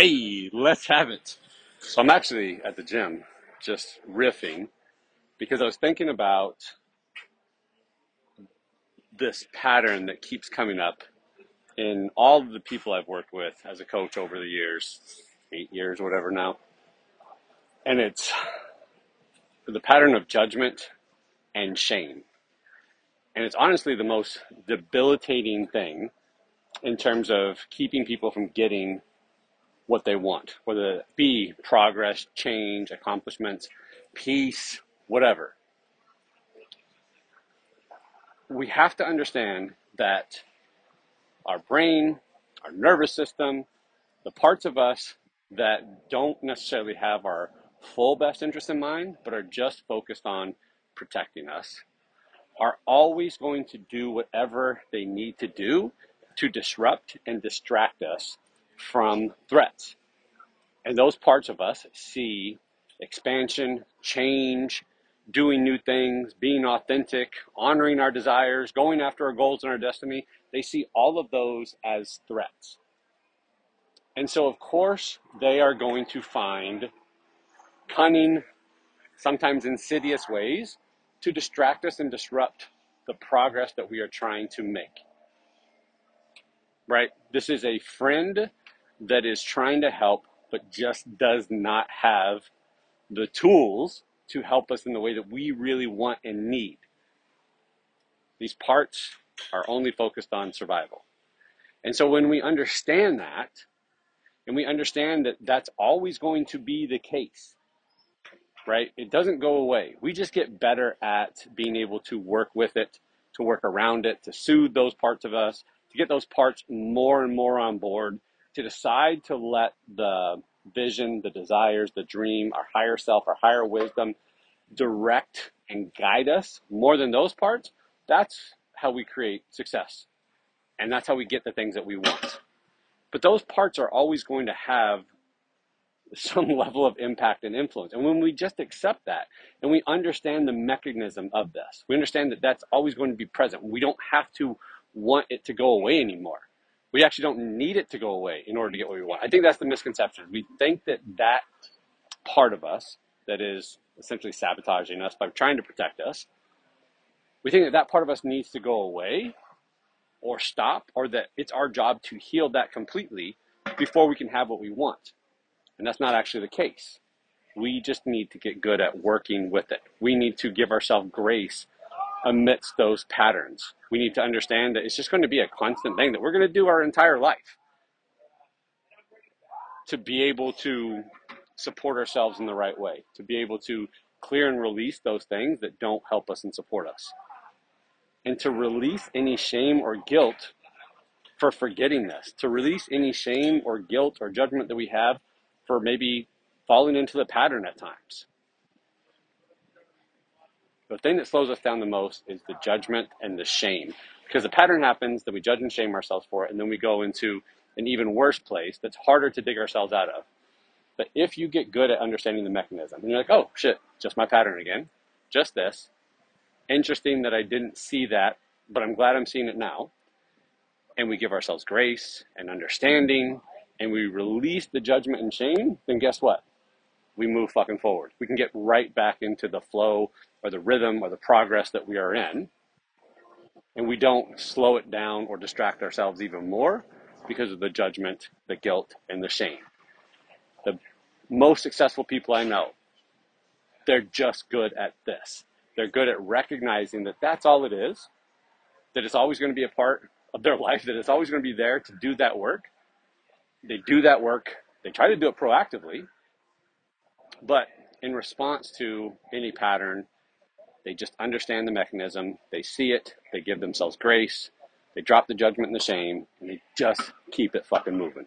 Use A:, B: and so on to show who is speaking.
A: Hey, let's have it. So I'm actually at the gym just riffing because I was thinking about this pattern that keeps coming up in all of the people I've worked with as a coach over the years, eight years, whatever now. And it's the pattern of judgment and shame. And it's honestly the most debilitating thing in terms of keeping people from getting what they want, whether it be progress, change, accomplishments, peace, whatever. We have to understand that our brain, our nervous system, the parts of us that don't necessarily have our full best interest in mind, but are just focused on protecting us, are always going to do whatever they need to do to disrupt and distract us from threats. And those parts of us see expansion, change, doing new things, being authentic, honoring our desires, going after our goals and our destiny. They see all of those as threats. And so, of course, they are going to find cunning, sometimes insidious ways to distract us and disrupt the progress that we are trying to make. Right? This is a friend that is trying to help, but just does not have the tools to help us in the way that we really want and need. These parts are only focused on survival. And so when we understand that, and we understand that that's always going to be the case, right? It doesn't go away. We just get better at being able to work with it, to work around it, to soothe those parts of us, to get those parts more and more on board to decide to let the vision, the desires, the dream, our higher self, our higher wisdom direct and guide us more than those parts, that's how we create success. And that's how we get the things that we want. But those parts are always going to have some level of impact and influence. And when we just accept that and we understand the mechanism of this, we understand that that's always going to be present. We don't have to want it to go away anymore we actually don't need it to go away in order to get what we want. I think that's the misconception. We think that that part of us that is essentially sabotaging us by trying to protect us, we think that that part of us needs to go away or stop, or that it's our job to heal that completely before we can have what we want. And that's not actually the case. We just need to get good at working with it. We need to give ourselves grace amidst those patterns. We need to understand that it's just going to be a constant thing that we're going to do our entire life to be able to support ourselves in the right way, to be able to clear and release those things that don't help us and support us, and to release any shame or guilt for forgetting this, to release any shame or guilt or judgment that we have for maybe falling into the pattern at times. The thing that slows us down the most is the judgment and the shame. Because the pattern happens, that we judge and shame ourselves for it, and then we go into an even worse place that's harder to dig ourselves out of. But if you get good at understanding the mechanism, and you're like, oh shit, just my pattern again, just this. Interesting that I didn't see that, but I'm glad I'm seeing it now. And we give ourselves grace and understanding, and we release the judgment and shame, then guess what? We move fucking forward. We can get right back into the flow or the rhythm or the progress that we are in. And we don't slow it down or distract ourselves even more because of the judgment, the guilt, and the shame. The most successful people I know, they're just good at this. They're good at recognizing that that's all it is, that it's always going to be a part of their life, that it's always going to be there to do that work. They do that work. They try to do it proactively, but in response to any pattern, they just understand the mechanism, they see it, they give themselves grace, they drop the judgment and the shame, and they just keep it fucking moving.